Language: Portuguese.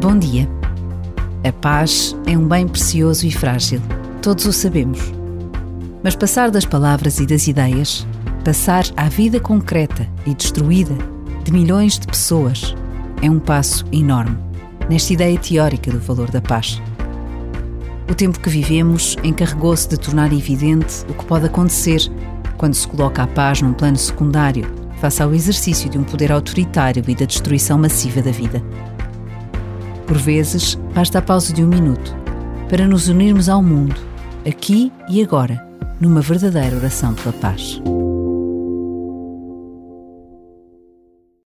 Bom dia. A paz é um bem precioso e frágil, todos o sabemos. Mas passar das palavras e das ideias, passar à vida concreta e destruída de milhões de pessoas, é um passo enorme nesta ideia teórica do valor da paz. O tempo que vivemos encarregou-se de tornar evidente o que pode acontecer quando se coloca a paz num plano secundário, face ao exercício de um poder autoritário e da destruição massiva da vida. Por vezes, basta a pausa de um minuto para nos unirmos ao mundo, aqui e agora, numa verdadeira oração pela paz.